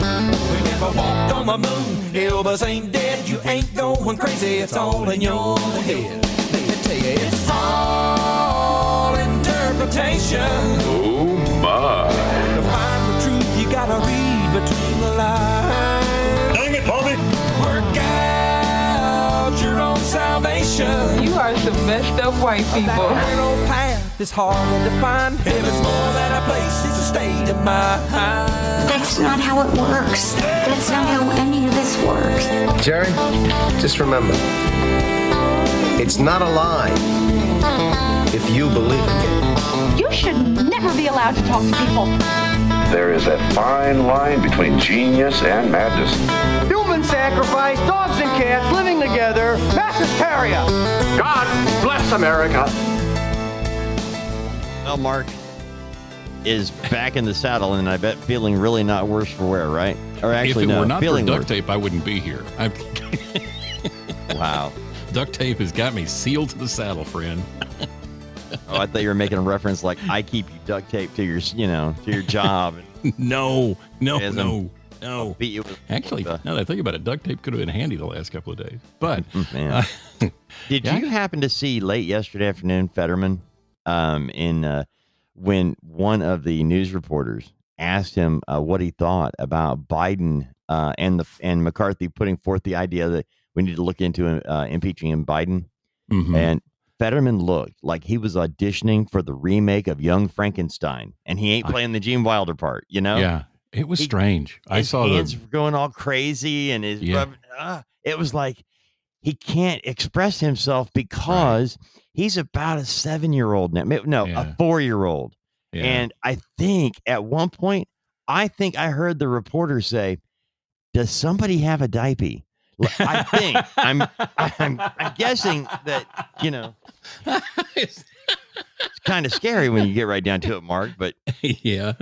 We never walked on the moon. Elvis ain't dead. You ain't going crazy. It's all in your head. Let me tell you, it's all interpretation. Oh my. To find the truth, you gotta read between the lines. Dang it, Bobby! Work out your own salvation. You are some messed up white That people. narrow path is hard to find. Heaven's more than a place, it's a state of mind. That's not how it works. That's not how any of this works. Jerry, just remember, it's not a lie if you believe it. You should never be allowed to talk to people. There is a fine line between genius and madness. Human sacrifice, dogs and cats living together, mass hysteria. God bless America. Well, Mark is back in the saddle, and I bet feeling really not worse for wear, right? Or actually, if it no, were not for feeling duct worse. tape, I wouldn't be here. I'm, Wow. duct tape has got me sealed to the saddle, friend. Oh, I thought you were making a reference like I keep you duct tape to your, you know, to your job. No, no, no, no. Beat you Actually, now that I think about it, duct tape could have been handy the last couple of days. But man. uh, Did Yeah. you happen to see late yesterday afternoon Fetterman um, in uh, when one of the news reporters asked him uh, what he thought about Biden uh, and the and McCarthy putting forth the idea that we need to look into uh, impeaching him Biden mhm. and Fetterman looked like he was auditioning for the remake of Young Frankenstein and he ain't playing the Gene Wilder part, you know? yeah, it was He- strange. I saw hands the going all crazy and his Yeah. ah, it was like he can't express himself because he's about a seven year old now no Yeah. a four year old yeah. and i think at one point i think i heard the reporter say does somebody have a diaper I think i'm i'm i'm guessing that you know it's kind of scary when you get right down to it mark but yeah.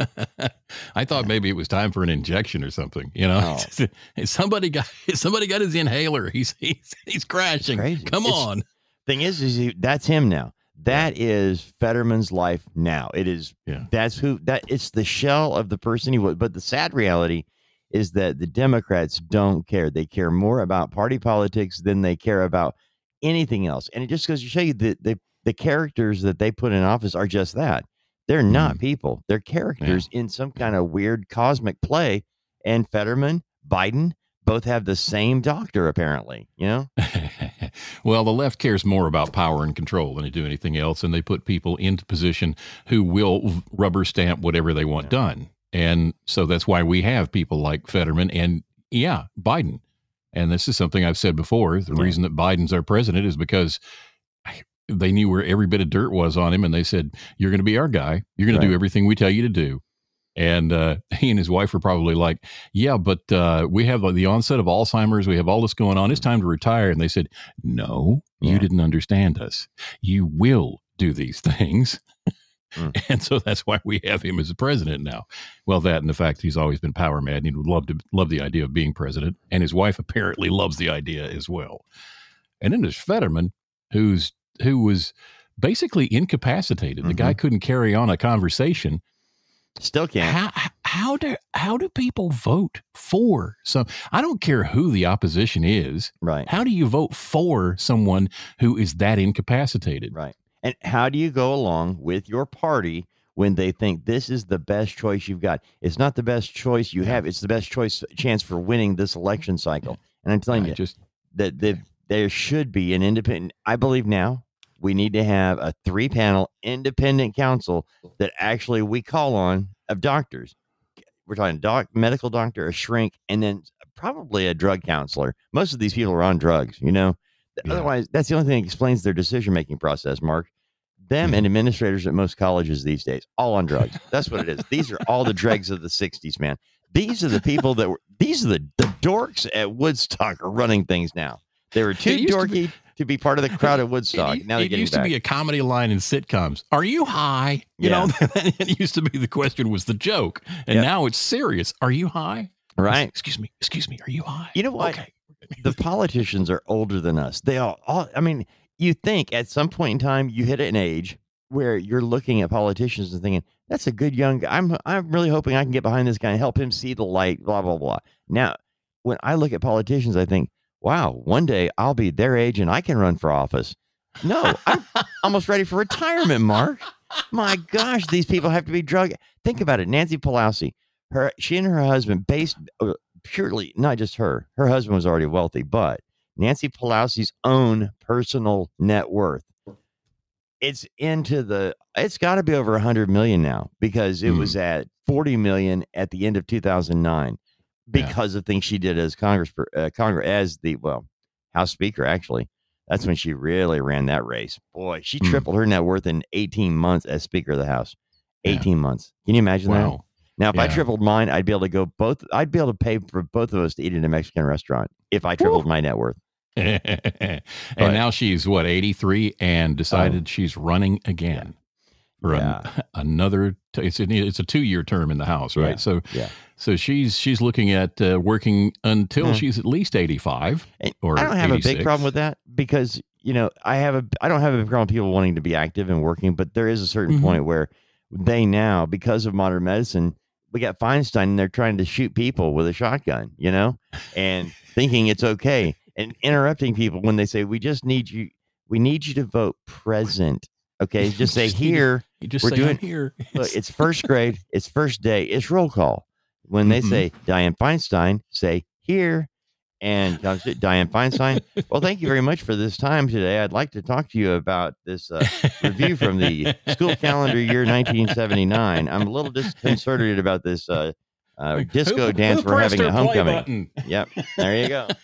I thought maybe it was time for an injection or something. You know, somebody got somebody got his inhaler. He's he's he's crashing. Come It's- on. Thing is, is he, that's him now. That is Fetterman's life now. It is. Yeah. That's who. That it's the shell of the person he was. But the sad reality is that the Democrats don't care. They care more about party politics than they care about anything else. And it just goes to show you that the the characters that they put in office are just that. They're hmm. not people. They're characters in some kind of weird cosmic play. And Fetterman, Biden, both have the same doctor apparently. You know. well, the left cares more about power and control than they do anything else, and they put people into position who will rubber stamp whatever they want done. And so that's why we have people like Fetterman and, yeah, Biden. And this is something I've said before. The Yeah. reason that Biden's our president is because they knew where every bit of dirt was on him, and they said, "You're going to be our guy. You're going to do everything we tell you to do." And uh, he and his wife were probably like, "Yeah, but uh, we have the onset of Alzheimer's. We have all this going on. It's time to retire." And they said, "No, you didn't understand us. You will do these things." Mm. And so that's why we have him as president now. Well, that and the fact he's always been power mad and he would love to love the idea of being president. And his wife apparently loves the idea as well. And then there's Fetterman, who's who was basically incapacitated. The guy couldn't carry on a conversation. Still can't. How how do how do people vote for some? I don't care who the opposition is. Right. How do you vote for someone who is that incapacitated? Right. And how do you go along with your party when they think this is the best choice you've got? It's not the best choice you have. It's the best choice chance for winning this election cycle. And I'm telling I you just that the, there should be an independent. I believe now we need to have a three panel independent council that actually we call on of doctors. We're talking doc, medical doctor, a shrink, and then probably a drug counselor. Most of these people are on drugs, you know. Yeah. Otherwise, that's the only thing that explains their decision making process, Mark. Them and administrators at most colleges these days, all on drugs. That's what it is. These are all the dregs of the 60s, man. These are the people that were, these are the, the dorks at Woodstock are running things now. They were too dorky. To be, part of the crowd at Woodstock. It, now it used back. to be a comedy line in sitcoms. Are you high? You Yeah. know, it used to be the question was the joke, and now it's serious. Are you high? right? Excuse me. Excuse me. Are you high? You know what? Okay. the politicians are older than us. They all, all I mean, you think at some point in time you hit an age where you're looking at politicians and thinking that's a good young guy. I'm I'm really hoping I can get behind this guy and help him see the light. Blah blah blah. Now, when I look at politicians, I think, wow, one day I'll be their age and I can run for office. No, I'm almost ready for retirement, Mark. My gosh, these people have to be drug. Think about it. Nancy Pelosi, her, she and her husband, based uh, purely, not just her, her husband was already wealthy, but Nancy Pelosi's own personal net worth. It's into the, it's got to be over 100 million now because it Hmm. was at 40 million at the end of 2009 Yeah. because of things she did as Congress, uh, Congress, as the, well, House Speaker, actually. That's when she really ran that race. Boy, she Hmm. tripled her net worth in 18 months as Speaker of the House. Yeah. 18 months. Can you imagine that? Now, if I tripled mine, I'd be able to go both. I'd be able to pay for both of us to eat in a Mexican restaurant if I tripled my net worth. and But- now she's what 83 and decided she's running again for an- another t- it's a, it's a 2 year term in the house right Yeah. so Yeah. so she's she's looking at uh, working until Hmm. she's at least 85 And or I don't have a big problem with that because you know I have a I don't have a problem with people wanting to be active and working, but there is a certain Mhm. point where they now, because of modern medicine, we got Feinstein and they're trying to shoot people with a shotgun, you know, and thinking it's okay and interrupting people when they say we just need you, we need you to vote present. Okay, just say Just need to- here. You just we're say, doing- "I'm here Look, it's first grade. It's first day. It's roll call. When they Mhm. say Diane Feinstein, say here. And Diane Feinstein. Well, thank you very much for this time today. I'd like to talk to you about this uh, review from the school calendar year 1979. I'm a little disconcerted about this uh, uh, disco Who- dance who we're having at homecoming. Yep, there you go.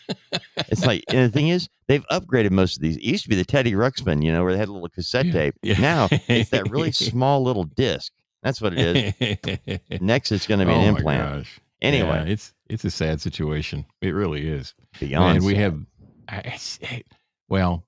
It's like, and the thing is, they've upgraded most of these. It used to be the Teddy Ruxpin, you know, where they had a little cassette Yeah, tape. yeah. Now it's that really small little disc. That's what it is. Next, it's going to be oh an my implant. gosh. Anyway, Yeah, it's it's a sad situation it really is beyond. and we sad. have I- it- well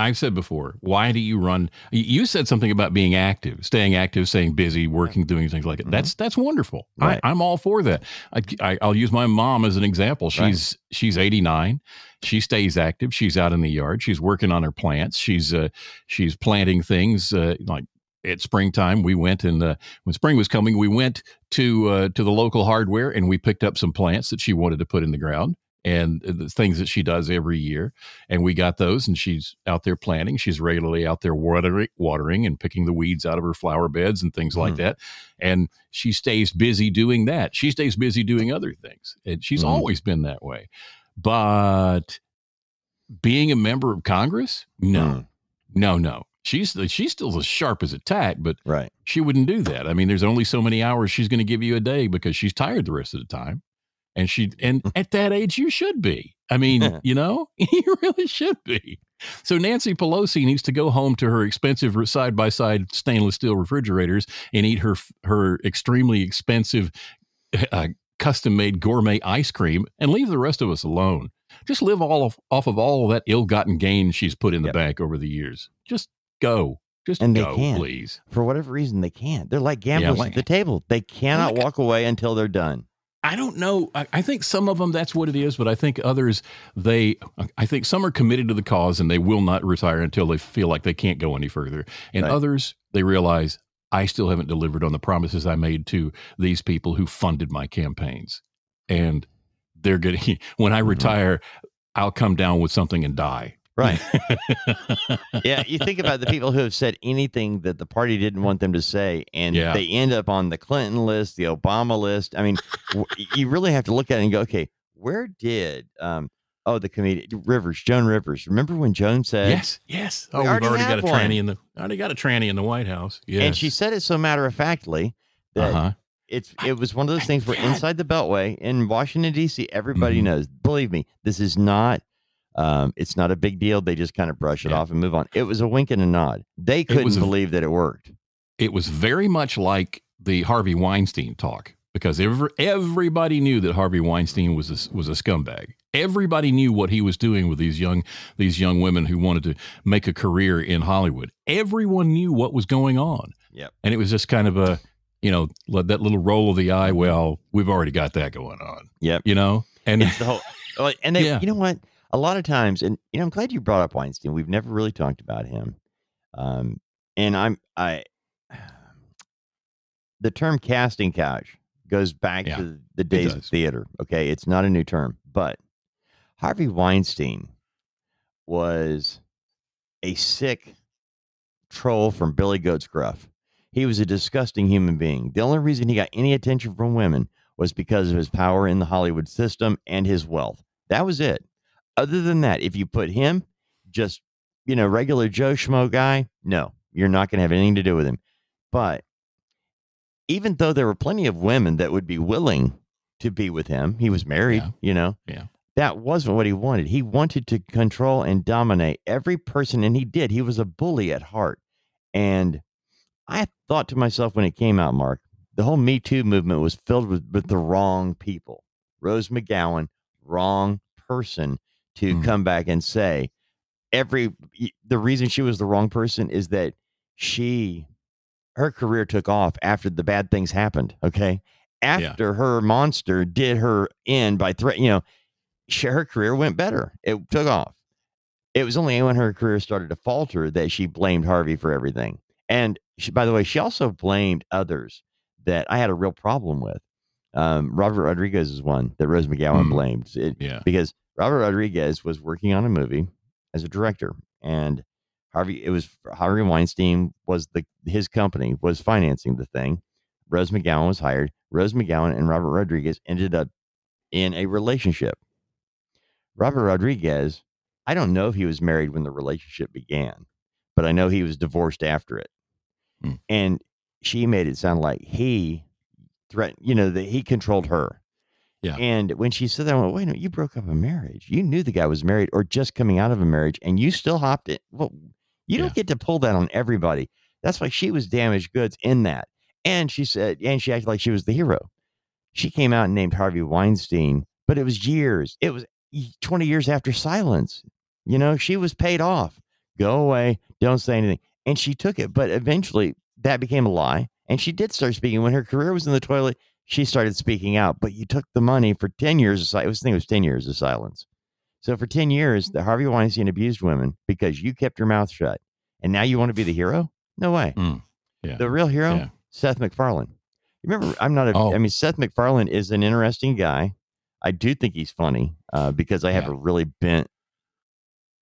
i've said before why do you run you said something about being active staying active staying busy working doing things like that. That's that's wonderful. Mm-hmm. Right. I, i'm all for that. I, I, i'll use my mom as an example. Right. she's she's 89 she stays active. She's out in the yard. She's working on her plants. She's uh she's planting things uh, like at springtime we went and uh, when spring was coming we went to uh, to the local hardware and we picked up some plants that she wanted to put in the ground and uh, the things that she does every year and we got those and she's out there planting she's regularly out there watering watering and picking the weeds out of her flower beds and things like Mhm. that and she stays busy doing that she stays busy doing other things and she's Mhm. always been that way but being a member of congress no Mm, no no she's she's still as sharp as a tack but right. she wouldn't do that. I mean, there's only so many hours she's going to give you a day because she's tired the rest of the time. And she and at that age you should be. I mean, you know, you really should be. So Nancy Pelosi needs to go home to her expensive side by side stainless steel refrigerators and eat her her extremely expensive uh, custom made gourmet ice cream and leave the rest of us alone. Just live all of, off of all of that ill gotten gain she's put in the Yep. bank over the years. Just go. Just And they go, can't. please. For whatever reason, they can't. They're like gamblers like- at the table. They cannot Like- walk away until they're done. I don't know. I, I think some of them that's what it is, but I think others they I think some are committed to the cause and they will not retire until they feel like they can't go any further. And Right. others they realize I still haven't delivered on the promises I made to these people who funded my campaigns. And they're getting when I Mhm. retire, I'll come down with something and die. Right. yeah. You think about the people who have said anything that the party didn't want them to say, and Yeah. they end up on the Clinton list, the Obama list. I mean, w- you really have to look at it and go, okay, where did, um, oh, the comedian Rivers, Joan Rivers. Remember when Joan said, yes, yes. Oh, we've already already got a one. tranny in the already got a tranny in the White House. Yes. and she said it so matter of factly that uh-huh. it's it was one of those things where inside the beltway in Washington D.C. everybody Mhm. knows. Believe me, this is not. Um, it's not a big deal. They just kind of brush it Yeah. off and move on. It was a wink and a nod. They couldn't a- believe that it worked. it was very much like the Harvey Weinstein talk because every, everybody knew that Harvey Weinstein was a, was a scumbag. Everybody knew what he was doing with these young these young women who wanted to make a career in Hollywood. Everyone knew what was going on. Yep. And it was just kind of a you know that little roll of the eye. Well, we've already got that going on. Yep. You know, and It's the whole. And they, Yeah. you know what? A lot of times, and you know, I'm glad you brought up Weinstein. We've never really talked about him. Um, and I'm I the term casting couch goes back Yeah, to the days of theater. Okay, it's not a new term, but Harvey Weinstein was a sick troll from Billy Goat's Gruff. He was a disgusting human being. The only reason he got any attention from women was because of his power in the Hollywood system and his wealth. That was it. Other than that, if you put him just, you know, regular Joe Schmo guy, no, you're not going to have anything to do with him. But even though there were plenty of women that would be willing to be with him, he was married, Yeah. you know, Yeah. that wasn't what he wanted. He wanted to control and dominate every person, and he did. He was a bully at heart. And I thought to myself when it came out, Mark, the whole Me Too movement was filled with, with the wrong people. Rose McGowan, wrong person to Mhm. come back and say every the reason she was the wrong person is that she her career took off after the bad things happened. Okay. After her monster did her in by threat, you know, she, her career went better. It took off. It was only when her career started to falter that she blamed Harvey for everything. And she, by the way, she also blamed others that I had a real problem with. Um, Robert Rodriguez is one that Rose McGowan Hmm. blamed It- Yeah. because Robert Rodriguez was working on a movie as a director, and Harvey it was Harvey Weinstein was the his company was financing the thing. Rose McGowan was hired. Rose McGowan and Robert Rodriguez ended up in a relationship. Robert Rodriguez, I don't know if he was married when the relationship began, but I know he was divorced after it. Hmm. And she made it sound like he threatened, you know, that he controlled her. Yeah. And when she said that, I went, wait a minute, you broke up a marriage. You knew the guy was married or just coming out of a marriage and you still hopped it. Well, you Yeah. don't get to pull that on everybody. That's why she was damaged goods in that. And she said, and she acted like she was the hero. She came out and named Harvey Weinstein, but it was years. It was 20 years after silence. You know, she was paid off. Go away. Don't say anything. And she took it. But eventually that became a lie. And she did start speaking. When her career was in the toilet, she started speaking out. But you took the money for 10 years of. I was thinking it was 10 years of silence. So for 10 years, the Harvey Weinstein abused women because you kept your mouth shut. And now you want to be the hero? No way. Mm. Yeah. The real hero, Yeah. Seth MacFarlane. Remember, I'm not a. I Oh. mean, Seth MacFarlane is an interesting guy. I do think he's funny uh, because I have Yeah. a really bent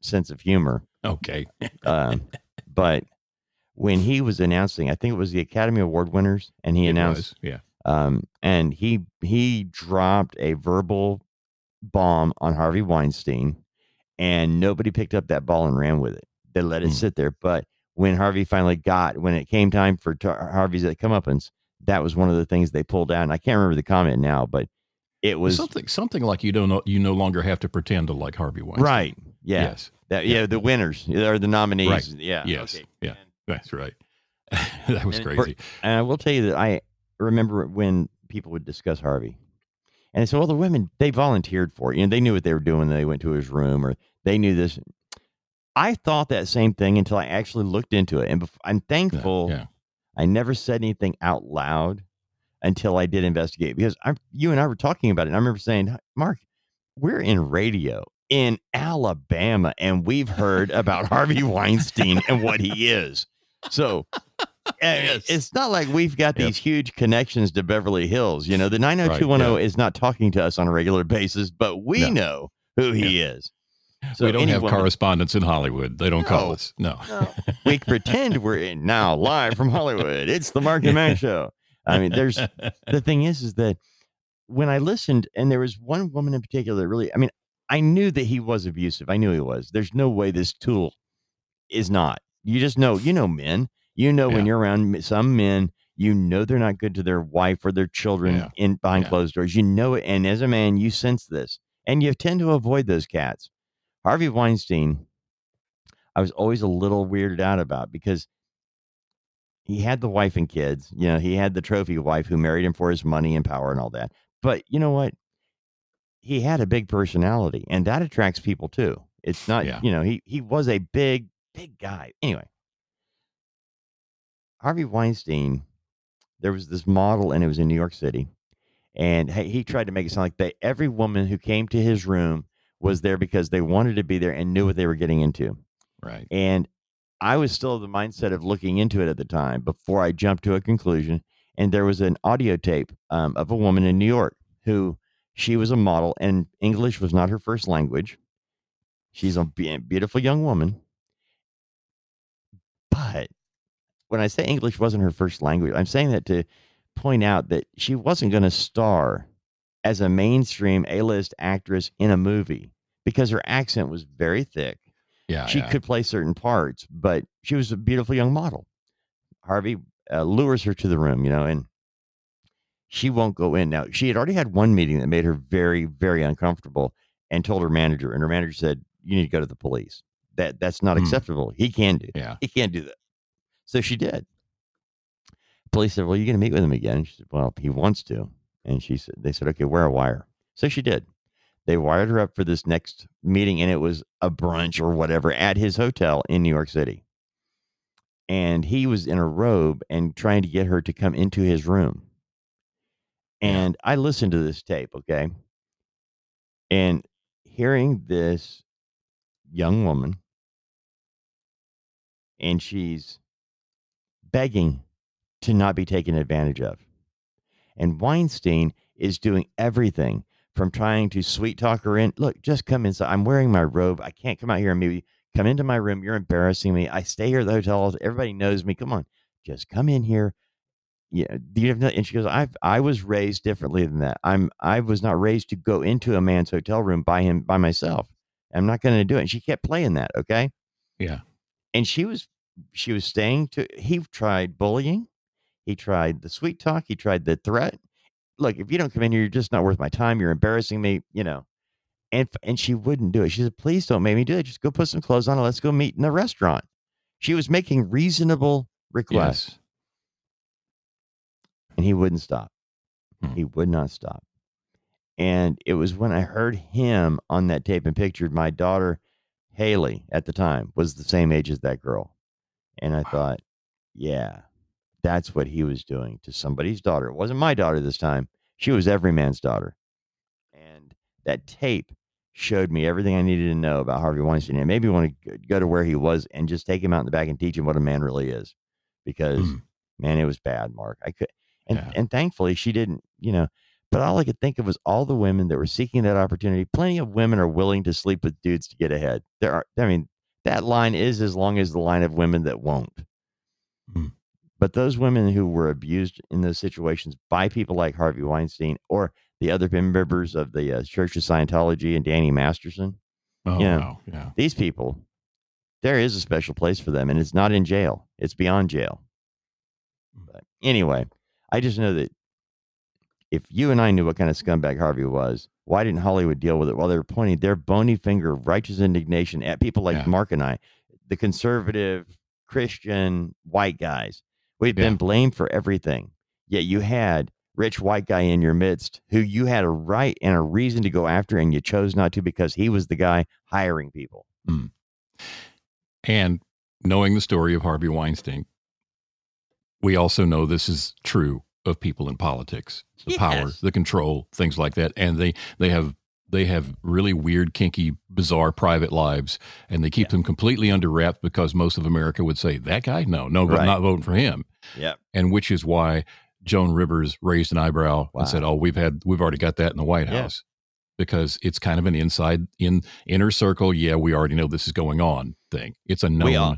sense of humor. Okay. Um, but when he was announcing, I think it was the Academy Award winners, and he It announced, was, Yeah. Um, and he he dropped a verbal bomb on Harvey Weinstein, and nobody picked up that ball and ran with it. They let it Hmm. sit there. But when Harvey finally got, when it came time for Tar- Harvey's comeuppance, that was one of the things they pulled out. And I can't remember the comment now, but it was something something like you don't know you no longer have to pretend to like Harvey Weinstein. right. Yeah, Yes. that, yeah, the winners or the nominees. Right. Yeah. Yes. okay. Yeah. That's right. that was And crazy. And I will tell you that I remember when people would discuss Harvey. And so all the women, they volunteered for it. You know, they knew what they were doing. They went to his room or they knew this. I thought that same thing until I actually looked into it. And bef- I'm thankful yeah. I never said anything out loud until I did investigate because I, you and I were talking about it. And I remember saying, Mark, we're in radio in Alabama and we've heard about Harvey Weinstein and what he is. So Yes. it's not like we've got Yep. these huge connections to Beverly Hills. You know, the 90210 is not talking to us on a regular basis, but we No. know who he is. So we don't any have woman- correspondents in Hollywood. They don't call us. No. we pretend we're in now live from Hollywood. It's the Mark and Mack show. I mean, there's the thing is, is that when I listened, and there was one woman in particular that really, I mean, I knew that he was abusive. I knew he was. There's no way this tool is not. You just know, you know, men. You know, when you're around some men, you know they're not good to their wife or their children Yeah. in behind Yeah. closed doors. You know it, and as a man, you sense this, and you tend to avoid those cats. Harvey Weinstein, I was always a little weirded out about because he had the wife and kids. You know, he had the trophy wife who married him for his money and power and all that. But you know what? He had a big personality, and that attracts people too. It's not, Yeah. you know, he he was a big, big guy. Anyway, Harvey Weinstein, there was this model, and it was in New York City, and he, he tried to make it sound like that every woman who came to his room was there because they wanted to be there and knew what they were getting into. right. And I was still of the mindset of looking into it at the time before I jumped to a conclusion. And there was an audio tape um, of a woman in New York who she was a model and English was not her first language. She's a beautiful young woman. But when I say English wasn't her first language, I'm saying that to point out that she wasn't going to star as a mainstream A list actress in a movie because her accent was very thick. Yeah. she yeah. could play certain parts, but she was a beautiful young model. Harvey uh, lures her to the room, you know, and she won't go in. Now, she had already had one meeting that made her very, very uncomfortable and told her manager, and her manager said, You need to go to the police. That That's not Hmm. acceptable. He can do Yeah. He can't do that. So she did. Police said, Well, you're going to meet with him again. She said, Well, he wants to. And she said, They said, Okay, wear a wire. So she did. They wired her up for this next meeting, and it was a brunch or whatever at his hotel in New York City. And he was in a robe and trying to get her to come into his room. And I listened to this tape, okay? And hearing this young woman, and she's begging to not be taken advantage of. And Weinstein is doing everything from trying to sweet talk her in. Look, just come inside. I'm wearing my robe. I can't come out here and maybe come into my room. You're embarrassing me. I stay here at the hotel. Everybody knows me. Come on, just come in here. Yeah, you have no? And she goes, "I I was raised differently than that. I'm I was not raised to go into a man's hotel room by him by myself. I'm not going to do it." And she kept playing that. Okay, Yeah. and she was she was staying to. He tried bullying. He tried the sweet talk. He tried the threat. Look, if you don't come in here, you're just not worth my time. You're embarrassing me. You know. And and she wouldn't do it. She said, "Please don't make me do it. Just go put some clothes on and let's go meet in a restaurant." She was making reasonable requests, Yes. and he wouldn't stop. Hmm. He would not stop. And it was when I heard him on that tape and pictured my daughter Haley at the time was the same age as that girl. And I thought, yeah, that's what he was doing to somebody's daughter. It wasn't my daughter this time. She was every man's daughter. And that tape showed me everything I needed to know about Harvey Weinstein. And maybe want to go to where he was and just take him out in the back and teach him what a man really is. Because Mm. man, it was bad, Mark. I could and Yeah. and thankfully she didn't, you know, but all I could think of was all the women that were seeking that opportunity. Plenty of women are willing to sleep with dudes to get ahead. There are I mean, that line is as long as the line of women that won't. Mm. But those women who were abused in those situations by people like Harvey Weinstein or the other members of the uh, Church of Scientology and Danny Masterson, Oh, Yeah. wow. Yeah. these people, there is a special place for them, and it's not in jail. It's beyond jail. But anyway, I just know that if you and I knew what kind of scumbag Harvey was, why didn't Hollywood deal with it while they were pointing their bony finger of righteous indignation at people like Yeah. Mark and I, the conservative Christian white guys? We've Yeah. been blamed for everything. Yet you had rich white guy in your midst who you had a right and a reason to go after, and you chose not to because he was the guy hiring people. Hmm. And knowing the story of Harvey Weinstein, we also know this is true of people in politics. The power, the control, things like that. And they they have they have really weird, kinky, bizarre private lives, and they keep them completely under wraps because most of America would say that guy, no, no, Right. I'm not voting for him. Yeah, And which is why Joan Rivers raised an eyebrow and said, "Oh, we've had we've already got that in the White Yeah. House." Because it's kind of an inside in inner circle. Yeah, we already know this is going on thing. It's a known all-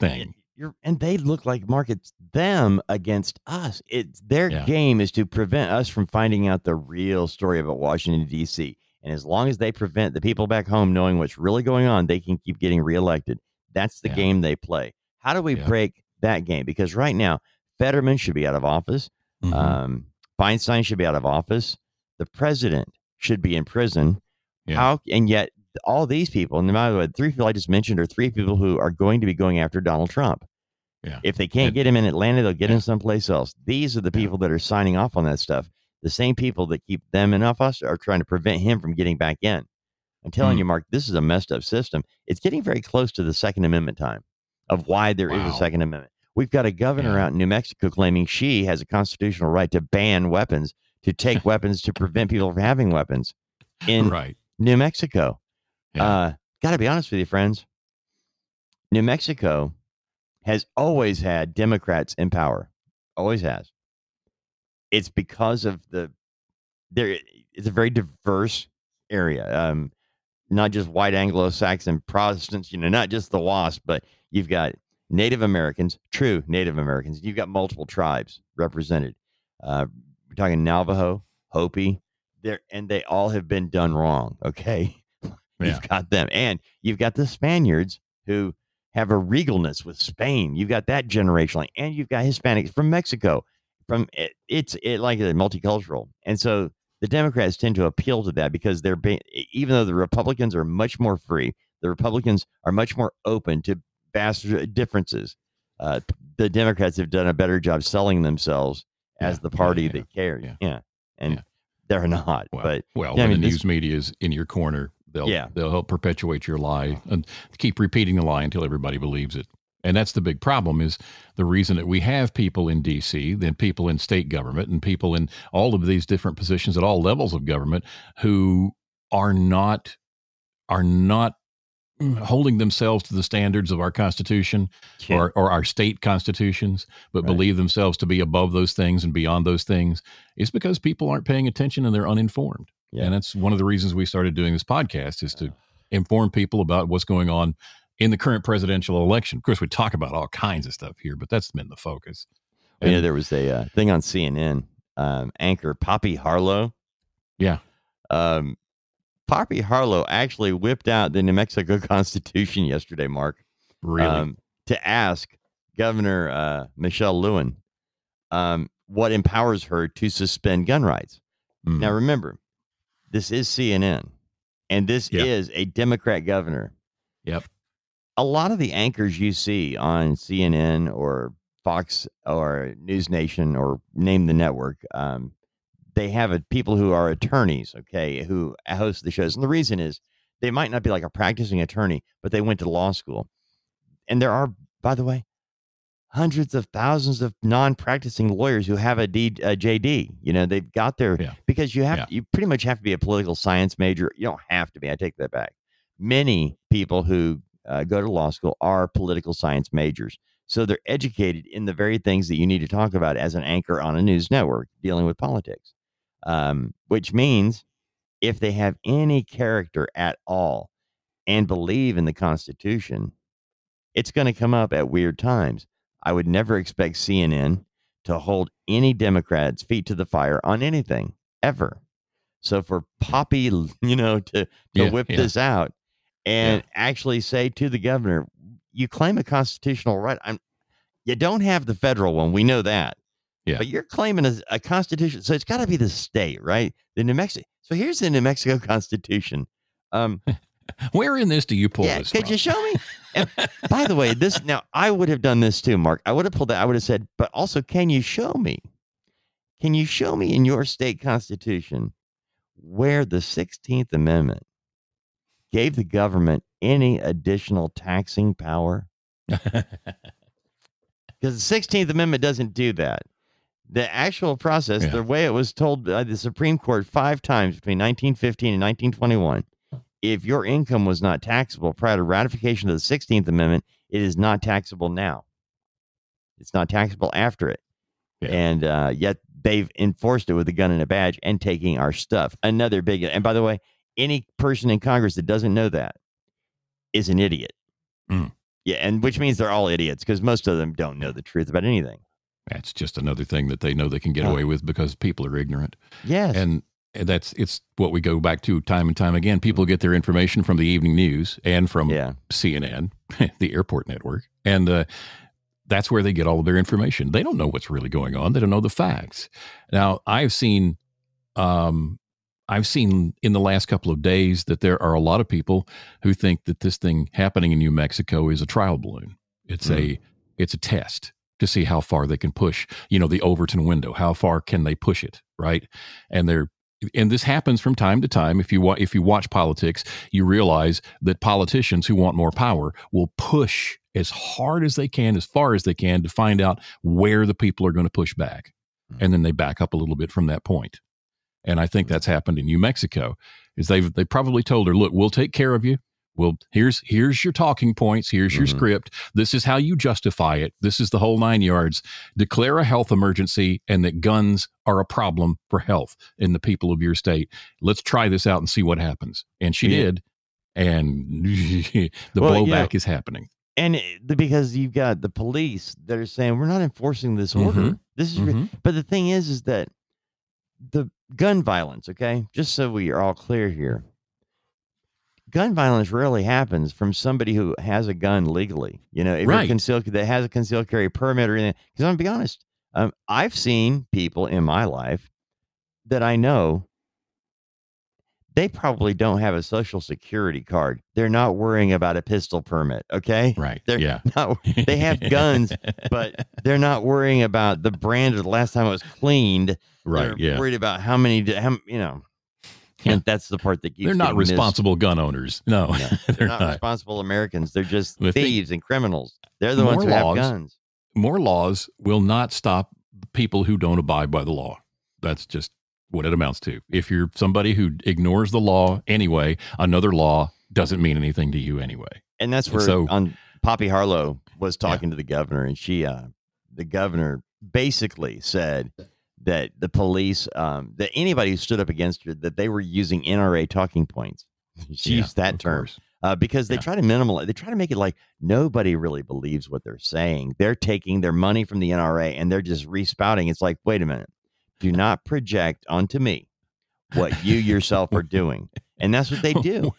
thing. And You're, and they look like markets them against us. It's their Yeah. game is to prevent us from finding out the real story about Washington D.C. And as long as they prevent the people back home knowing what's really going on, they can keep getting reelected. That's the Yeah. game they play. How do we Yeah. break that game? Because right now, Fetterman should be out of office. Mhm. Um, Feinstein should be out of office. The president should be in prison. Yeah. How and yet all these people, and no matter what, three people I just mentioned are three people who are going to be going after Donald Trump. Yeah. If they can't And- get him in Atlanta, they'll get Yeah. him someplace else. These are the Yeah. people that are signing off on that stuff. The same people that keep them in office are trying to prevent him from getting back in. I'm telling Hmm. you, Mark, this is a messed up system. It's getting very close to the Second Amendment time of why there is Wow. a Second Amendment. We've got a governor Yeah. out in New Mexico claiming she has a constitutional right to ban weapons, to take weapons to prevent people from having weapons in right. New Mexico. Yeah. Uh, Got to be honest with you, friends. New Mexico has always had Democrats in power. Always has. It's because of the there. It's a very diverse area. Um, not just white Anglo-Saxon Protestants, you know, not just the WASP, but you've got Native Americans, true Native Americans. You've got multiple tribes represented. Uh, we're talking Navajo, Hopi, there, and they all have been done wrong. Okay, Yeah. you've got them, and you've got the Spaniards who have a regalness with Spain. You've got that generationally, and you've got Hispanics from Mexico. From it, it's it like a multicultural, and so the Democrats tend to appeal to that because they're being, even though the Republicans are much more free, the Republicans are much more open to vast differences. Uh, the Democrats have done a better job selling themselves as Yeah, the party yeah, that cares. yeah. Yeah, and they're not. Well, but well, I mean, the news media is in your corner, they'll Yeah. they'll help perpetuate your lie and keep repeating the lie until everybody believes it. And that's the big problem is the reason that we have people in DC, then people in state government and people in all of these different positions at all levels of government who are not are not mm, holding themselves to the standards of our constitution Yeah. or, or our state constitutions, but Right. believe themselves to be above those things and beyond those things, is because people aren't paying attention and they're uninformed. Yeah. And that's one of the reasons we started doing this podcast is to inform people about what's going on in the current presidential election. Of course, we talk about all kinds of stuff here, but that's been the focus. And- there was a uh, thing on CNN. Um, anchor Poppy Harlow. Yeah. Um, Poppy Harlow actually whipped out the New Mexico Constitution yesterday, Mark. Really, um, to ask Governor uh, Michelle Lujan um, what empowers her to suspend gun rights. Mm. Now, remember, this is CNN, and this Yeah. is a Democrat governor. Yep. A lot of the anchors you see on CNN or Fox or News Nation or name the network, um, they have a, people who are attorneys, okay, who host the shows. And the reason is they might not be like a practicing attorney, but they went to law school. And there are, by the way, hundreds of thousands of non-practicing lawyers who have a, D, a JD. You know, they've got their Yeah. because you have Yeah. you pretty much have to be a political science major. You don't have to be. I take that back. Many people who uh, go to law school are political science majors, so they're educated in the very things that you need to talk about as an anchor on a news network dealing with politics. Um, which means if they have any character at all and believe in the Constitution, it's going to come up at weird times. I would never expect CNN to hold any Democrats' feet to the fire on anything ever. So for Poppy, you know, to to Yeah, whip yeah. this out and actually say to the governor, "You claim a constitutional right. I'm, you don't have the federal one. We know that. Yeah. But you're claiming a, a constitution, so it's got to be the state, right? The New Mexico. So here's the New Mexico Constitution. Um, where in this do you pull yeah, this could from? you show me? And by the way, this now I would have done this too, Mark. I would have pulled that. I would have said, but also, can you show me? Can you show me in your state constitution where the 16th Amendment gave the government any additional taxing power? Because the 16th Amendment doesn't do that. The actual process, Yeah. the way it was told by the Supreme Court five times between 1915 and 1921, if your income was not taxable prior to ratification of the 16th Amendment, it is not taxable now. It's not taxable after it. Yeah. And uh, yet they've enforced it with a gun and a badge and taking our stuff. Another big, and by the way, any person in Congress that doesn't know that is an idiot. Mm. Yeah, and which means they're all idiots because most of them don't know the truth about anything. That's just another thing that they know they can get away with because people are ignorant. Yes. and that's it's what we go back to time and time again. People get their information from the evening news and from yeah. CNN, the airport network, and uh, that's where they get all of their information. They don't know what's really going on. They don't know the facts. Now, I've seen, um, I've seen in the last couple of days that there are a lot of people who think that this thing happening in New Mexico is a trial balloon. It's a it's a test to see how far they can push. You know, the Overton window. How far can they push it? Right, and they're and this happens from time to time. If you wa- if you watch politics, you realize that politicians who want more power will push as hard as they can, as far as they can, to find out where the people are going to push back, hmm. and then they back up a little bit from that point. And I think hmm. that's happened in New Mexico. Is they've they probably told her, look, we'll take care of you. Well, here's here's your talking points. Here's your Mhm. script. This is how you justify it. This is the whole nine yards. Declare a health emergency and that guns are a problem for health in the people of your state. Let's try this out and see what happens. And she Yeah. did, and the Well, yeah. blowback is happening. and it- because you've got the police that are saying we're not enforcing this order. Mhm. This is, re-" Mhm. but the thing is, is that the gun violence. Okay, just so we are all clear here, gun violence rarely happens from somebody who has a gun legally. You know, if Right. concealed that has a concealed carry permit or anything. Because I'm gonna be honest, um, I've seen people in my life that I know. They probably don't have a social security card. They're not worrying about a pistol permit. Okay. Right. They're yeah. not, they have guns, but they're not worrying about the brand or the last time it was cleaned. right. They're Yeah. worried about how many, how, you know. And that's the part that keeps They're not getting missed. responsible gun owners. No, No, they're, They're not, not. responsible Americans. They're just The thing- thieves and criminals. They're the ones who have guns. More laws will not stop people who don't abide by the law. That's just what it amounts to. If you're somebody who ignores the law anyway, another law doesn't mean anything to you anyway. And that's And where so- on Poppy Harlow was talking to the governor, and she, uh, the governor, basically said that the police, um, that anybody who stood up against her, that they were using NRA talking points. She Yeah, used that term uh, because they Yeah. try to minimize. They try to make it like nobody really believes what they're saying. They're taking their money from the NRA and they're just respouting. It's like, wait a minute, do not project onto me what you yourself are doing, and that's what they do.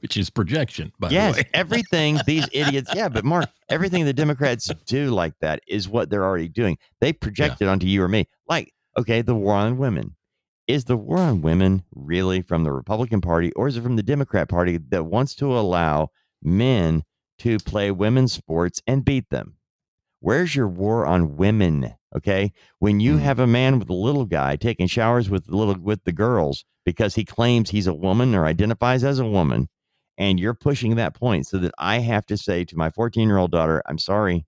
Which is projection, by yes, the way. everything these idiots. Yeah, but Mark, everything the Democrats do like that is what they're already doing. They project it onto you or me. Like, okay, the war on women. Is the war on women really from the Republican Party or is it from the Democrat Party that wants to allow men to play women's sports and beat them? Where's your war on women? Okay. When you Hmm. have a man with a little guy taking showers with the little with the girls because he claims he's a woman or identifies as a woman, and you're pushing that point so that I have to say to my 14 year old daughter, I'm sorry.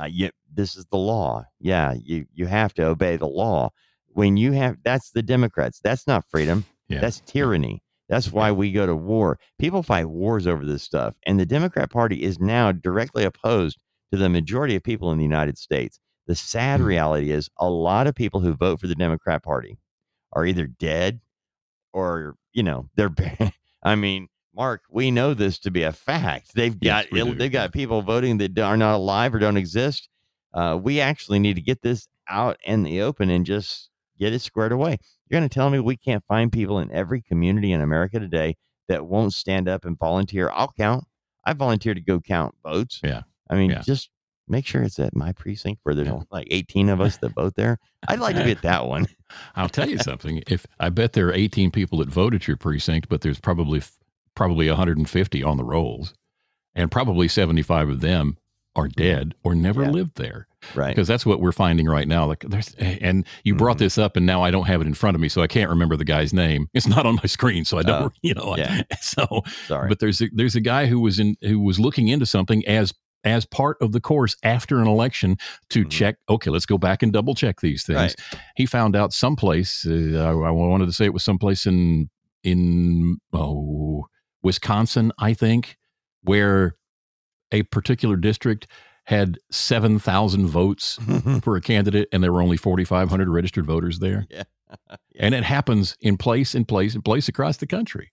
Uh, you, this is the law. Yeah, you you have to obey the law. When you have that's the Democrats. That's not freedom. Yeah. That's tyranny. That's why we go to war. People fight wars over this stuff. And the Democrat Party is now directly opposed to the majority of people in the United States. The sad Hmm. reality is a lot of people who vote for the Democrat Party are either dead or, you know, they're I mean, Mark, we know this to be a fact. They've got ill- they've got people voting that are not alive or don't exist. Uh, we actually need to get this out in the open and just get it squared away. You're going to tell me we can't find people in every community in America today that won't stand up and volunteer? I'll count. I volunteer to go count votes. Yeah. I mean, Yeah. just make sure it's at my precinct where there's like 18 of us that vote there. I'd like to be at that one. I'll tell you something. If I bet there are 18 people that vote at your precinct, but there's probably probably 150 on the rolls, and probably 75 of them are dead or never Yeah. lived there. Right. Because that's what we're finding right now. Like there's, and you brought Mhm. this up, and now I don't have it in front of me, so I can't remember the guy's name. It's not on my screen, so I don't. Oh, you know. I- yeah. so, Sorry. but there's a, there's a guy who was in who was looking into something as as part of the course after an election to Mhm. check. Okay, let's go back and double check these things. Right. He found out someplace. Uh, I, I wanted to say it was someplace in in oh Wisconsin, I think, where a particular district had seven thousand votes for a candidate, and there were only forty five hundred registered voters there. Yeah. And it happens in place, in place, in place across the country.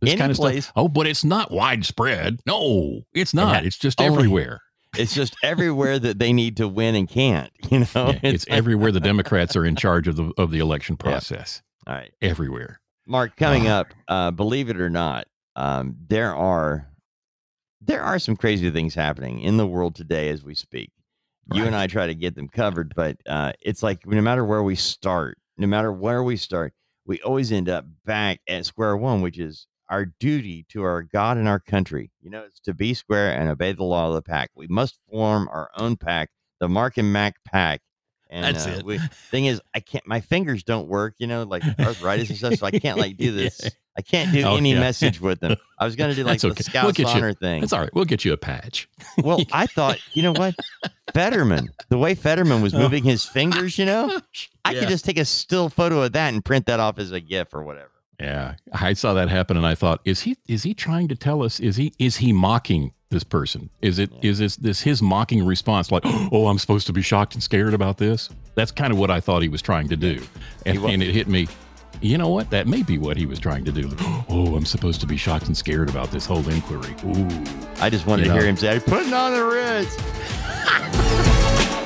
This Any kind of place. stuff. Oh, but it's not widespread. No, it's not. It's just only- everywhere. it's just everywhere that they need to win and can't, you know? Yeah, it's like- everywhere the Democrats are in charge of the of the election process. All right. Everywhere. Mark, coming Ah. up, uh, believe it or not, um, there are there are some crazy things happening in the world today as we speak. You and I try to get them covered, but uh, it's like no matter where we start, no matter where we start, we always end up back at square one, which is our duty to our God and our country. You know, it's to be square and obey the law of the pack. We must form our own pack, the Mark and Mack pack. And That's uh, it. We, thing is, I can't. My fingers don't work. You know, like arthritis and stuff. So I can't like do this. Yeah. I can't do Oh, any yeah. message with them. I was going to do like That's the okay. Scouts We'll get you- honor thing. It's all right. We'll get you a patch. Well, I thought, you know what, Fetterman, the way Fetterman was moving his fingers, you know, I Yeah. could just take a still photo of that and print that off as a GIF or whatever. Yeah, I saw that happen, and I thought, is he is he trying to tell us? Is he is he mocking this person? Is it is this this his mocking response? Like, oh, I'm supposed to be shocked and scared about this. That's kind of what I thought he was trying to do, and, and it hit me. You know what? That may be what he was trying to do. Oh, I'm supposed to be shocked and scared about this whole inquiry. Ooh, I just wanted You to hear him say, "Putting on the Ritz."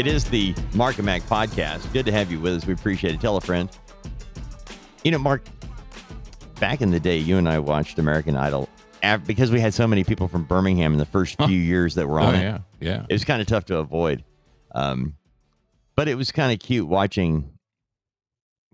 It is the Mark and Mack podcast. Good to have you with us. We appreciate it. Tell a friend. You know, Mark, back in the day, you and I watched American Idol because we had so many people from Birmingham in the first few years that were oh on it. yeah, yeah. It was kind of tough to avoid. Um, but it was kind of cute watching.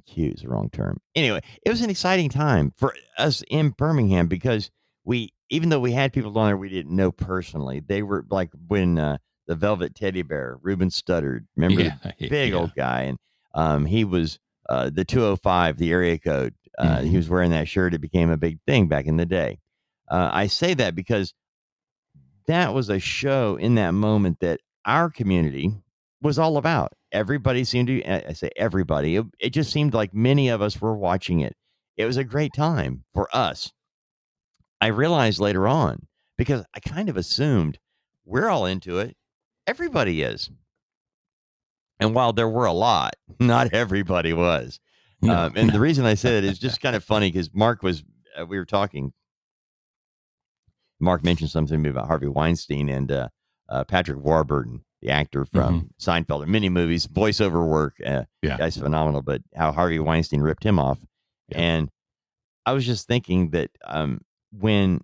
Cute is the wrong term. Anyway, it was an exciting time for us in Birmingham because we, even though we had people on there we didn't know personally, they were like when uh, the Velvet Teddy Bear, Ruben Studdard, remember Yeah, the big yeah. old guy, and um, he was uh, the 205, the area code. Uh, Mm-hmm. He was wearing that shirt. It became a big thing back in the day. Uh, I say that because that was a show in that moment that our community was all about. Everybody seemed to, I I say everybody, it, it just seemed like many of us were watching it. It was a great time for us. I realized later on because I kind of assumed we're all into it. Everybody is. And while there were a lot, not everybody was. No, um, and the reason I said it is just kind of funny because Mark was, uh, we were talking. Mark mentioned something to me about Harvey Weinstein and uh, uh, Patrick Warburton, the actor from Seinfeld and many movies, voiceover work. Uh, Mm-hmm. Yeah. guy's phenomenal. But how Harvey Weinstein ripped him off, Yeah. and I was just thinking that um, when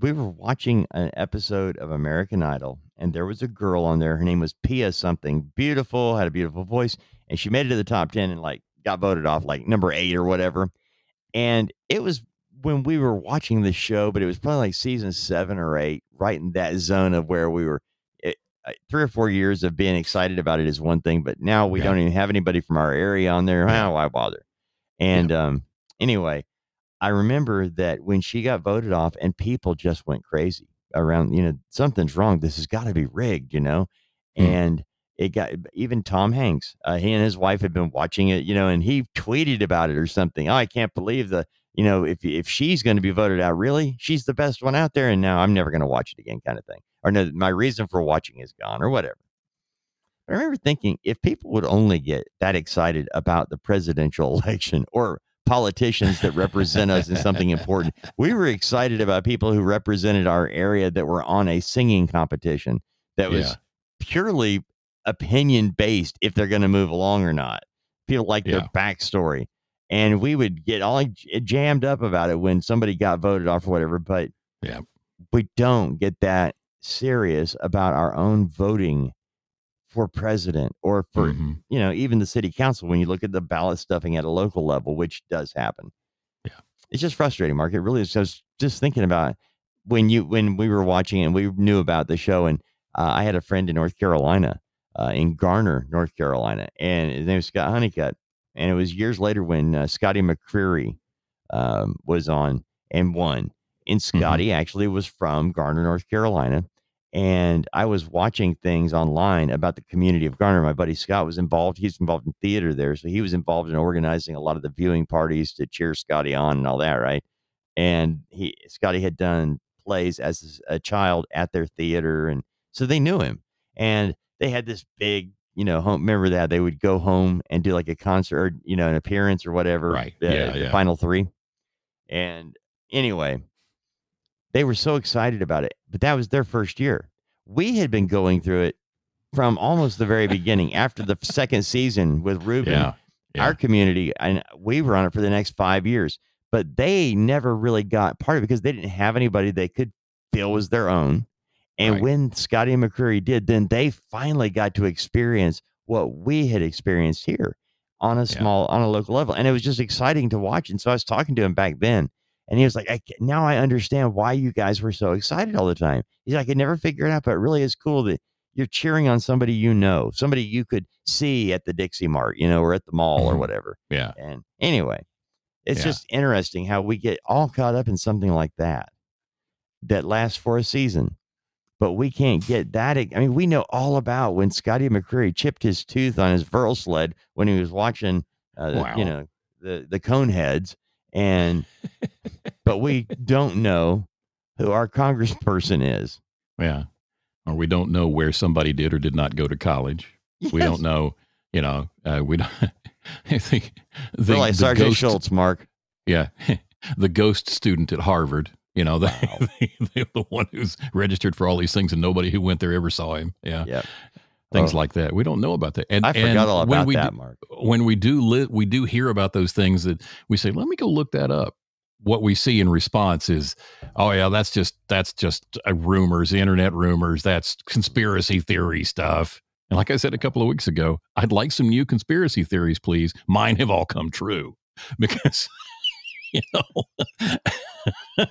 we were watching an episode of American Idol, and there was a girl on there. Her name was Pia something, beautiful, had a beautiful voice, and she made it to the top ten and like got voted off like number eight or whatever. And it was when we were watching the show, but it was probably like season seven or eight, right in that zone of where we were. Three or four years of being excited about it is one thing, but now we Yeah. don't even have anybody from our area on there. Yeah. Oh, why bother? And um, anyway, I remember that when she got voted off, and people just went crazy around. You know, something's wrong. This has got to be rigged. You know, Hmm. and it got even Tom Hanks. Uh, he and his wife had been watching it. You know, and he tweeted about it or something. Oh, I can't believe the. You know, if if she's going to be voted out, really, she's the best one out there, and now I'm never going to watch it again, kind of thing. Or no, my reason for watching is gone, or whatever. I remember thinking if people would only get that excited about the presidential election or politicians that represent us in something important, we were excited about people who represented our area that were on a singing competition that was Yeah. purely opinion based if they're going to move along or not. People like their backstory. And we would get all jammed up about it when somebody got voted off or whatever. But Yeah. we don't get that serious about our own voting for president or for Mhm. you know even the city council when you look at the ballot stuffing at a local level which does happen Yeah. it's just frustrating mark it really is I was just thinking about when you when we were watching it and we knew about the show and uh, i had a friend in north carolina uh, in garner north carolina and his name was scott honeycutt and it was years later when uh, scotty mccreery um, was on and won and scotty actually was from garner north carolina and I was watching things online about the community of Garner. My buddy Scott was involved. He's involved in theater there, so he was involved in organizing a lot of the viewing parties to cheer Scotty on and all that, right? And he Scotty had done plays as a child at their theater, and so they knew him. And they had this big, you know, home. Remember that they would go home and do like a concert, or, you know, an appearance or whatever. Right. uh, Yeah, the yeah. Final three. And anyway, they were so excited about it, but that was their first year. We had been going through it from almost the very beginning after the second season with Ruben. Yeah. yeah. Our community, and we were on it for the next five years. but they never really got part of it because they didn't have anybody they could feel was their own. And Right. when Scotty and McCreery did, then they finally got to experience what we had experienced here on a small, on a local level. And it was just exciting to watch. And so I was talking to him back then, and he was like, I, now I understand why you guys were so excited all the time. He's like, I could never figure it out, but it really is cool that you're cheering on somebody you know, somebody you could see at the Dixie Mart, you know, or at the mall or Mhm. whatever. Yeah. And anyway, it's Yeah. just interesting how we get all caught up in something like that that lasts for a season. But we can't get that. I mean, we know all about when Scotty McCreery chipped his tooth on his Verl sled when he was watching, uh, Wow. you know, the the Coneheads, and but we don't know who our congressperson is. Yeah. Or we don't know where somebody did or did not go to college. We don't know, you know, uh, we don't. I think the, like the Sergeant ghost, Schultz, Mark. Yeah. The ghost student at Harvard, you know, the, the, the one who's registered for all these things and nobody who went there ever saw him. Yeah. Yep. Things Oh. like that. We don't know about that. And I forgot all when about we that, do- Mark. when we do li- we do hear about those things that we say, let me go look that up. What we see in response is, oh yeah, that's just that's just uh, rumors, internet rumors. That's conspiracy theory stuff. And like I said a couple of weeks ago, I'd like some new conspiracy theories, please. Mine have all come true because you know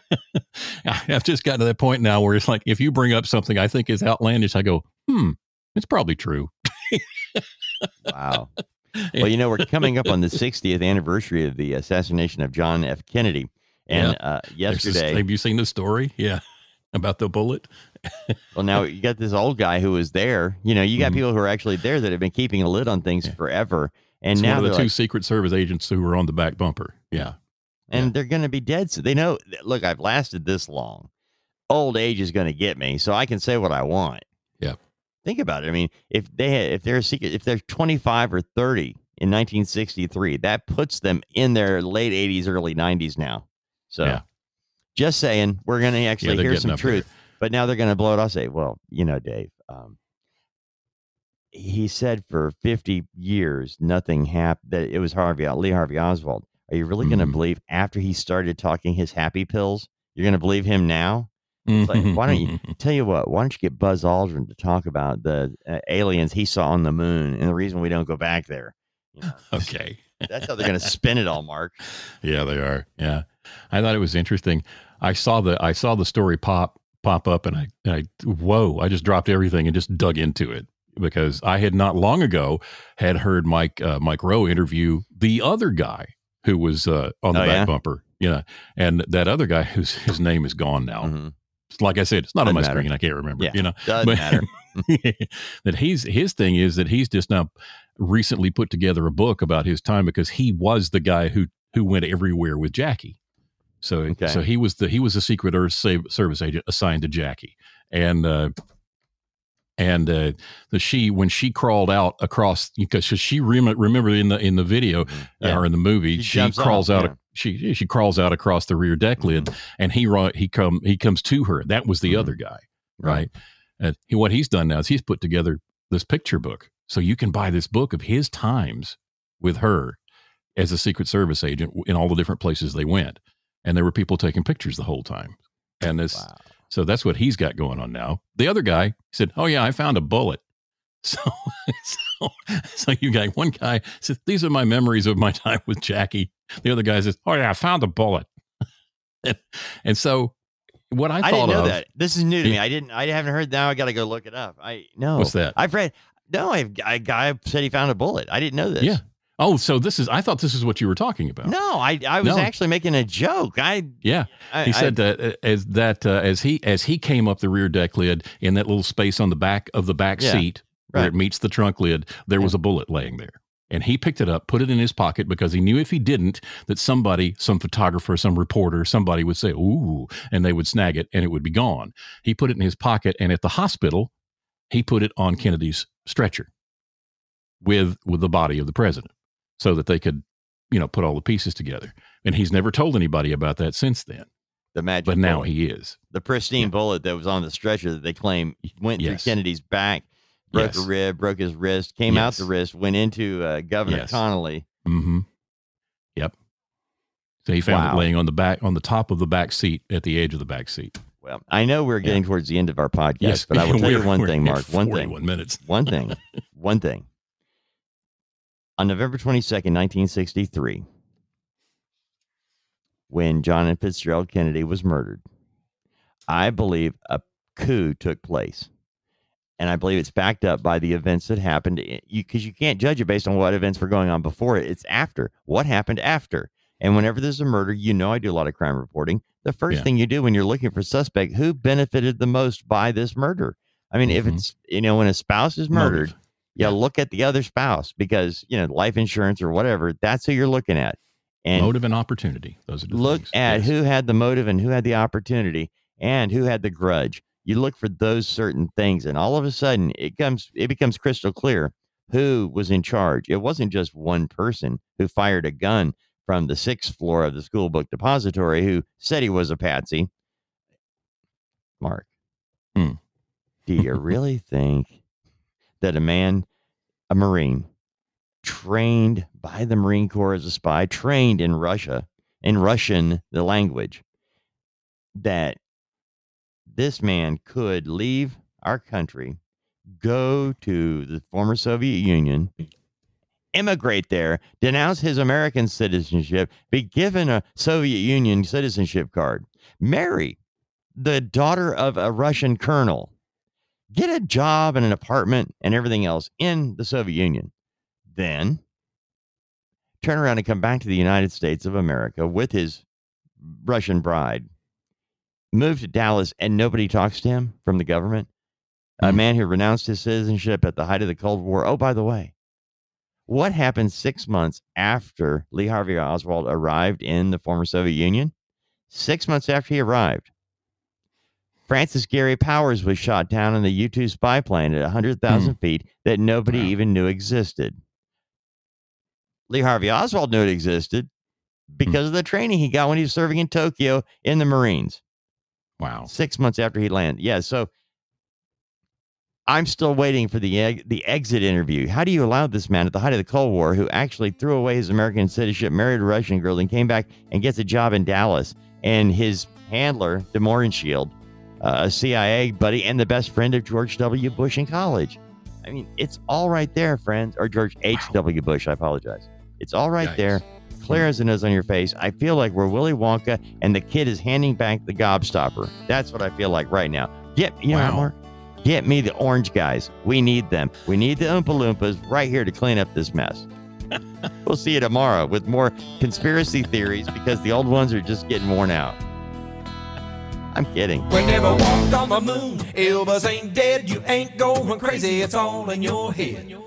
I've just gotten to that point now where it's like if you bring up something I think is outlandish, I go, hmm, it's probably true. Wow. Well, you know, we're coming up on the 60th anniversary of the assassination of John F. Kennedy. And uh, There's this- yesterday, have you seen the story? Yeah, about the bullet. well, now you got this old guy who was there. You know, you got Mhm. people who are actually there that have been keeping a lid on things forever. And It's now the two like, Secret Service agents who were on the back bumper. Yeah, and they're going to be dead. So they know, look, I've lasted this long. Old age is going to get me, so I can say what I want. Think about it. I mean, if they had, if they're a secret, if they're 25 or 30 in 1963, that puts them in their late 80s, early 90s now. So Yeah. just saying, we're going to actually they're hear some up there. truth. But now they're going to blow it. I'll say, well, you know, Dave, um, he said for 50 years nothing happened. That it was Harvey Lee Harvey Oswald. Are you really going to believe after he started talking his happy pills? You're going to believe him now? It's like, why don't you tell you what? Why don't you get Buzz Aldrin to talk about the uh, aliens he saw on the moon and the reason we don't go back there? You know, okay. that's how they're going to spin it all, Mark. Yeah, they are. Yeah, I thought it was interesting. I saw the I saw the story pop pop up, and I, I whoa! I just dropped everything and just dug into it because I had not long ago had heard Mike uh, Mike Rowe interview the other guy who was uh, on the Oh, back yeah? bumper. know, and that other guy whose his name is gone now. Mhm. Like I said, it's not on my Doesn't matter. screen. I can't remember. Yeah, you know, doesn't matter. that he's his thing is that he's just now recently put together a book about his time because he was the guy who who went everywhere with Jackie. So Okay. so he was the he was a secret Earth service agent assigned to Jackie, and uh, and uh, the she when she crawled out across because she rem- remember in the in the video Mm-hmm. Yeah. or in the movie She she, crawls off, out yeah. Mm-hmm. she she crawls out across the rear deck lid and he he come he comes to her. That was the Mhm. other guy right. and he, what he's done now is he's put together this picture book. So you can buy this book of his times with her as a secret service agent in all the different places they went. And there were people taking pictures the whole time. And this Wow. so that's what he's got going on now. The other guy said oh yeah i found a bullet so, so, so you got one guy says, "These are my memories of my time with Jackie." The other guy says, "Oh yeah, I found a bullet." and, and so, what I, I, didn't know of, that. This is new to me. I didn't. I haven't heard. Now I got to go look it up. I know. What's that? I've read. No, I've, a guy said he found a bullet. I didn't know this. yeah. Oh, so this is. I thought this is what you were talking about. No, I I was No. actually making a joke. I Yeah, I, he I- said that uh, as that uh, as he as he came up the rear deck lid in that little space on the back of the back Yeah, seat where right. it meets the trunk lid, there was a bullet laying there. And he picked it up, put it in his pocket because he knew if he didn't, that somebody, some photographer, some reporter, somebody would say, Ooh, and they would snag it and it would be gone. He put it in his pocket and at the hospital, he put it on Kennedy's stretcher with with the body of the president so that they could, you know, put all the pieces together. And he's never told anybody about that since then. the magic. But now he is. the pristine bullet that was on the stretcher that they claim went Yes. through Kennedy's back, broke Yes. a rib, broke his wrist, came out the wrist, went into uh, Governor Yes. Connolly. Mm-hmm. Yep. They found Wow. it laying on the back on the top of the back seat at the edge of the back seat. Well, I know we're getting towards the end of our podcast, Yes, but I will tell you one thing, Mark. One 41 thing. minutes. One thing. one thing. On November 22nd, 1963, when John F. Fitzgerald Kennedy was murdered, I believe a coup took place. And I believe it's backed up by the events that happened. Because you, 'cause you can't judge it based on what events were going on before it. It's after. What happened after? And whenever there's a murder, you know I do a lot of crime reporting. The first Yeah. thing you do when you're looking for suspect, who benefited the most by this murder? I mean, if Mhm. it's you know when a spouse is murdered, Motive. yeah, look at the other spouse because you know life insurance or whatever. That's who you're looking at. And Motive and opportunity. Those are the look things. at Yes. who had the motive and who had the opportunity and who had the grudge. You look for those certain things, and all of a sudden it comes it becomes crystal clear who was in charge. It wasn't just one person who fired a gun from the sixth floor of the school book depository who said he was a patsy. Mark, Hmm. do you really think that a man, a Marine, trained by the Marine Corps as a spy, trained in Russia, in Russian, the language, that this man could leave our country, go to the former Soviet Union, immigrate there, denounce his American citizenship, be given a Soviet Union citizenship card, marry the daughter of a Russian colonel, get a job and an apartment and everything else in the Soviet Union, then turn around and come back to the United States of America with his Russian bride, move to Dallas, and nobody talks to him from the government. A Mhm. man who renounced his citizenship at the height of the Cold War. Oh, by the way, what happened six months after Lee Harvey Oswald arrived in the former Soviet Union? Six months after he arrived, Francis Gary Powers was shot down in the U 2 spy plane at 100,000 feet that nobody Wow. even knew existed. Lee Harvey Oswald knew it existed because of the training he got when he was serving in Tokyo in the Marines Wow. six months after he landed. Yeah, so I'm still waiting for the eg- the exit interview. How do you allow this man at the height of the Cold War, who actually threw away his American citizenship, married a Russian girl, and came back and gets a job in Dallas, and his handler, de Mohrenschildt, uh, a CIA buddy and the best friend of George W. Bush in college? I mean, it's all right there, friends, or George H. W. Bush. I apologize. It's all right Yikes. there clear as the nose on your face. I feel like we're Willy Wonka and the kid is handing back the gobstopper. That's what I feel like right now. Get you know. Mark? Get me the orange guys. We need them. We need the Oompa Loompas right here to clean up this mess. we'll see you tomorrow with more conspiracy theories because the old ones are just getting worn out. I'm kidding. We never walked on the moon. Elvis ain't dead. You ain't going crazy. It's all in your head.